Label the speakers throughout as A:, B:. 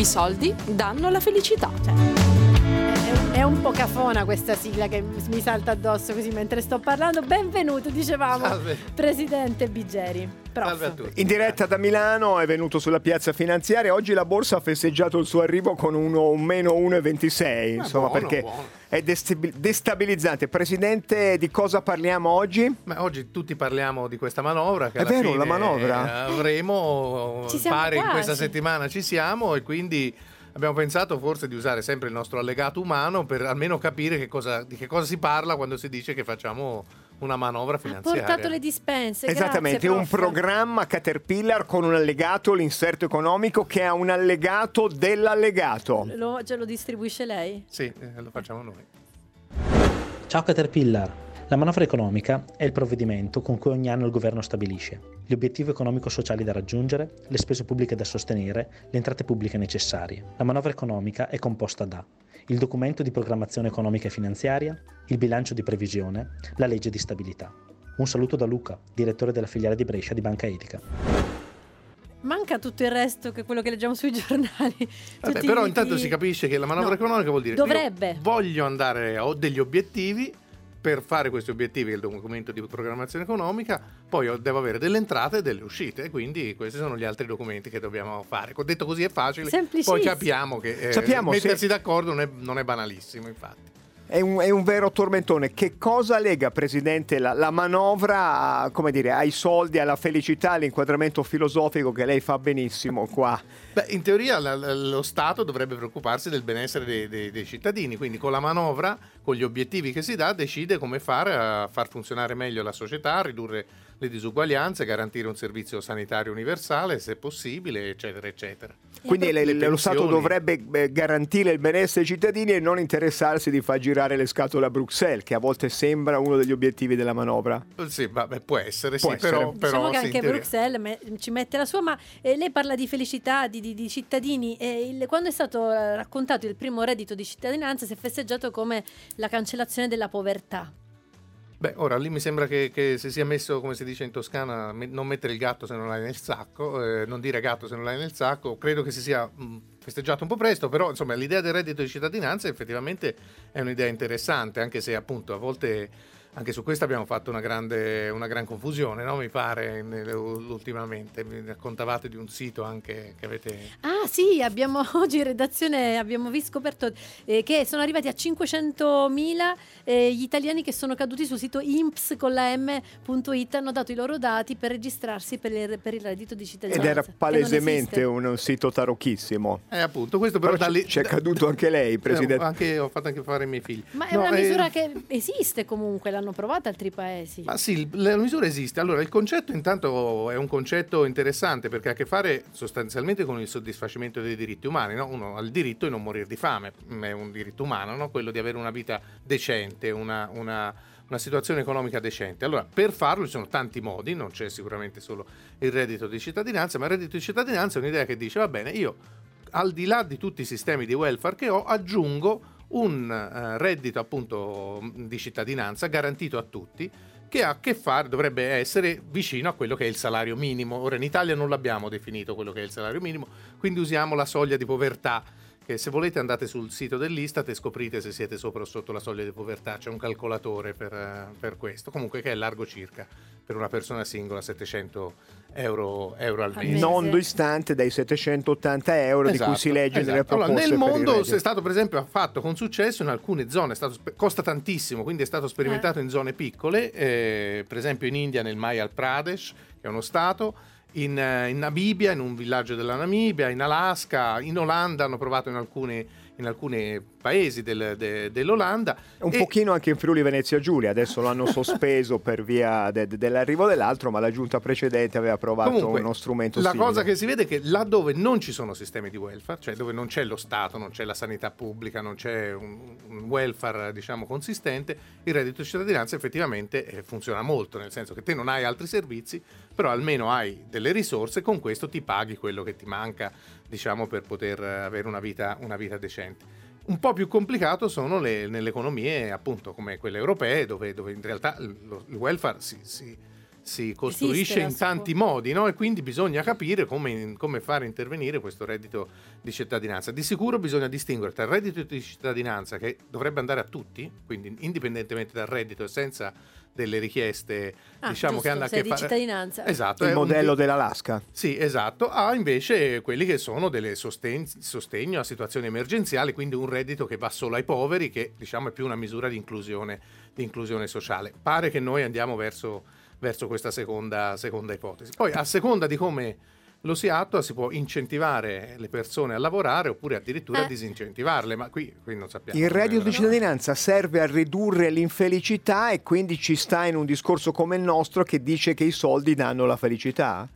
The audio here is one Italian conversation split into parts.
A: I soldi danno la felicità.
B: È un po' cafona questa sigla che mi salta addosso così mentre sto parlando. Benvenuto, dicevamo,
C: Salve.
B: Presidente Bigeri. Prof.
C: Salve a tutti.
D: In diretta da Milano è venuto sulla piazza finanziaria. Oggi la borsa ha festeggiato il suo arrivo con uno, un meno 1,26. Insomma,
C: buono,
D: perché
C: buono.
D: è destabil- destabilizzante. Presidente, di cosa parliamo oggi?
C: Ma oggi tutti parliamo di questa manovra che
D: È
C: alla
D: vero,
C: fine,
D: la manovra.
C: eh, avremo
B: Ci siamo
C: pare in questa settimana ci siamo e quindi abbiamo pensato forse di usare sempre il nostro allegato umano per almeno capire che cosa- di che cosa si parla quando si dice che facciamo una manovra
B: Ha
C: finanziaria.
B: portato le dispense.
D: Esattamente,
B: grazie,
D: un
B: prof.
D: programma Caterpillar con un allegato, l'inserto economico, che ha un allegato dell'allegato.
B: Lo, ce lo distribuisce lei?
C: Sì, eh, lo facciamo noi.
E: Ciao Caterpillar! La manovra economica è il provvedimento con cui ogni anno il governo stabilisce gli obiettivi economico-sociali da raggiungere, le spese pubbliche da sostenere, le entrate pubbliche necessarie. La manovra economica è composta da il documento di programmazione economica e finanziaria, il bilancio di previsione, la legge di stabilità. Un saluto da Luca, direttore della filiale di Brescia di Banca Etica.
B: Manca tutto il resto che quello che leggiamo sui giornali.
C: Vabbè, però intanto
B: i-
C: si capisce che la manovra
B: No,
C: economica vuol dire
B: dovrebbe.
C: io voglio andare ho degli obiettivi per fare questi obiettivi, il documento di programmazione economica, poi devo avere delle entrate e delle uscite, e quindi questi sono gli altri documenti che dobbiamo fare. Detto così è facile, poi capiamo che eh,
D: Sappiamo,
C: mettersi
D: sì.
C: d'accordo non è, non è banalissimo, infatti.
D: È un, è un vero tormentone. Che cosa lega, Presidente, la, la manovra dire, ai soldi, alla felicità, all'inquadramento filosofico che lei fa benissimo qua?
C: Beh, in teoria la- lo Stato dovrebbe preoccuparsi del benessere dei, dei- dei cittadini, quindi con la manovra, con gli obiettivi che si dà, decide come fare a far funzionare meglio la società, ridurre le disuguaglianze, garantire un servizio sanitario universale se possibile, eccetera, eccetera.
D: Quindi le-
C: le
D: lo Stato dovrebbe eh, garantire il benessere ai cittadini e non interessarsi di far girare le scatole a Bruxelles, che a volte sembra uno degli obiettivi della manovra.
C: Sì, vabbè, può essere,
D: Può
C: sì,
D: essere.
C: però, però
B: Diciamo che anche
C: teoria.
B: Bruxelles me- ci mette la sua, ma eh, lei parla di felicità di, di- di cittadini. e il- quando è stato eh, raccontato il primo reddito di cittadinanza si è festeggiato come la cancellazione della povertà.
C: Beh, ora lì mi sembra che, che si sia messo, come si dice in Toscana, me- non mettere il gatto se non l'hai nel sacco, eh, non dire gatto se non l'hai nel sacco. Credo che si sia mh, festeggiato un po' presto, però insomma l'idea del reddito di cittadinanza effettivamente è un'idea interessante, anche se appunto a volte anche su questo abbiamo fatto una grande, una gran confusione, no? mi pare, ultimamente. Mi raccontavate di un sito anche che avete...
B: Ah sì, abbiamo oggi in redazione abbiamo scoperto eh, che sono arrivati a 500.000 eh, gli italiani che sono caduti sul sito imps con la m.it hanno dato i loro dati per registrarsi per il, per il reddito di
D: Ed
B: cittadinanza.
D: era
B: che non
D: palesemente un, un sito tarocchissimo.
C: Eh, appunto, questo però,
D: Però
C: da
D: ci,
C: lì-
D: ci è caduto anche lei,
C: Eh,
D: Presidente.
C: anche, ho fatto anche fare i miei figli.
B: Ma è
C: No,
B: una
C: eh,
B: misura che esiste comunque, l'hanno provata altri paesi.
C: Ma sì, la misura esiste. Allora, il concetto intanto è un concetto interessante perché ha a che fare sostanzialmente con il soddisfacimento dei diritti umani. no? Uno ha il diritto di non morire di fame, mm, è un diritto umano, no? quello di avere una vita decente, una, una- una situazione economica decente. Allora, per farlo ci sono tanti modi, non c'è sicuramente solo il reddito di cittadinanza, ma il reddito di cittadinanza è un'idea che dice, va bene, io al di là di tutti i sistemi di welfare che ho, aggiungo un eh, reddito appunto mh, di cittadinanza garantito a tutti che ha a che fare, dovrebbe essere vicino a quello che è il salario minimo. Ora in Italia non l'abbiamo definito quello che è il salario minimo, quindi usiamo la soglia di povertà che se volete andate sul sito dell'Istat e scoprite se siete sopra o sotto la soglia di povertà, c'è un calcolatore per, eh, per questo, comunque che è largo circa per una persona singola 700 euro, euro al mese.
D: non distante dai 780 euro di cui si
C: Esatto,
D: legge nelle
C: esatto. Allora,
D: proposte.
C: nel
D: per il
C: mondo è stato per esempio fatto con successo in alcune zone, stato costa tantissimo, quindi è stato sperimentato in zone piccole, eh, per esempio in India nel Mayal Pradesh, che è uno stato, in, eh, in Namibia, in un villaggio della Namibia, in Alaska, in Olanda hanno provato in alcuni, in alcuni paesi del- de- dell'Olanda.
D: Un
C: e-
D: pochino anche in Friuli Venezia Giulia, adesso l'hanno sospeso per via de- de- dell'arrivo dell'altro, ma la giunta precedente aveva provato
C: Comunque,
D: uno strumento
C: La
D: simile.
C: cosa che si vede è che laddove non ci sono sistemi di welfare, cioè dove non c'è lo Stato, non c'è la sanità pubblica, non c'è un, un welfare diciamo consistente, il reddito di cittadinanza effettivamente eh, funziona molto, nel senso che te non hai altri servizi, però almeno hai delle risorse, con questo ti paghi quello che ti manca, diciamo, per poter eh, avere una vita, una vita decente. Un po' più complicato sono le, nelle economie appunto come quelle europee, dove, dove in realtà il welfare si, si- si costruisce
B: Esiste,
C: in tanti modi no? e quindi bisogna capire come, come fare intervenire questo reddito di cittadinanza. Di sicuro bisogna distinguere tra il reddito di cittadinanza che dovrebbe andare a tutti, quindi indipendentemente dal reddito e senza delle richieste
B: Ah,
C: diciamo
B: giusto,
C: che hanno a che
B: di
C: fare
B: cittadinanza.
C: Esatto,
D: Il
C: è un-
D: modello dell'Alaska.
C: sì, esatto, a invece quelli che sono delle sosten- sostegno a situazioni emergenziali, quindi un reddito che va solo ai poveri, che diciamo è più una misura di inclusione, di inclusione sociale. Pare che noi andiamo verso, verso questa seconda, seconda ipotesi. Poi a seconda di come lo si attua si può incentivare le persone a lavorare oppure addirittura
B: Eh.
C: disincentivarle, ma qui, qui non sappiamo.
D: Il reddito di cittadinanza serve a ridurre l'infelicità e quindi ci sta in un discorso come il nostro che dice che i soldi danno la felicità?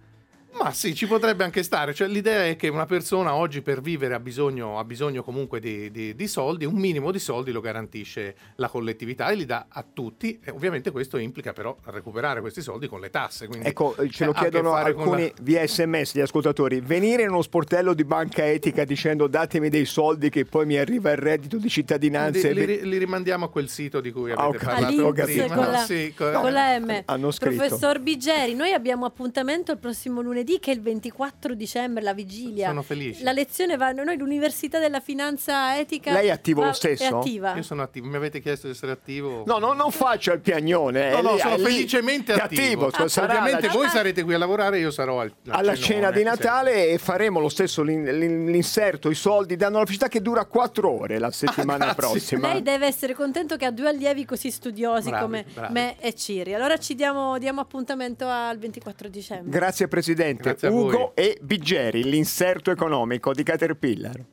C: Ma sì, ci potrebbe anche stare. Cioè, l'idea è che una persona oggi per vivere ha bisogno, ha bisogno comunque di, di- di soldi, un minimo di soldi lo garantisce la collettività e li dà a tutti. E ovviamente questo implica però recuperare questi soldi con le tasse. Quindi,
D: Ecco, ce lo chiedono
C: fare con
D: alcuni
C: la-
D: via sms gli ascoltatori. Venire in uno sportello di banca etica dicendo datemi dei soldi che poi mi arriva il reddito di cittadinanza.
C: Li,
D: e
C: li- li rimandiamo a quel sito di cui
D: Ah,
C: avete
D: ok.
C: parlato prima.
B: con la,
C: Sì, co-
B: con la M.
D: Hanno scritto.
B: Professor Bigeri, noi abbiamo appuntamento il prossimo lunedì che è il 24 dicembre, la vigilia.
C: Sono felice.
B: La lezione va, noi l'Università della Finanza Etica.
D: Lei è attivo
B: va-
D: lo stesso?
B: È attiva.
C: Io sono attivo, mi avete chiesto di essere attivo.
D: No, no, non faccia il piagnone.
C: No,
D: è
C: no,
D: lì-
C: sono
D: lì-
C: felicemente
D: è
C: attivo.
D: cioè,
B: Ah,
C: Ovviamente
D: la-
C: voi sarete qui a lavorare, io sarò al, al
D: alla
C: cenone,
D: cena di
C: sì.
D: Natale e faremo lo stesso l'in- l'in- l'inserto, i soldi danno la felicità che dura quattro ore la settimana
C: grazie.
D: prossima.
B: Lei deve essere contento che ha due allievi così studiosi
C: Bravi,
B: come
C: bravi.
B: me e Ciri. Allora ci diamo, diamo appuntamento al 24 dicembre.
D: Grazie Presidente.
C: Voi.
D: Ugo e Biggeri, l'inserto economico di Caterpillar.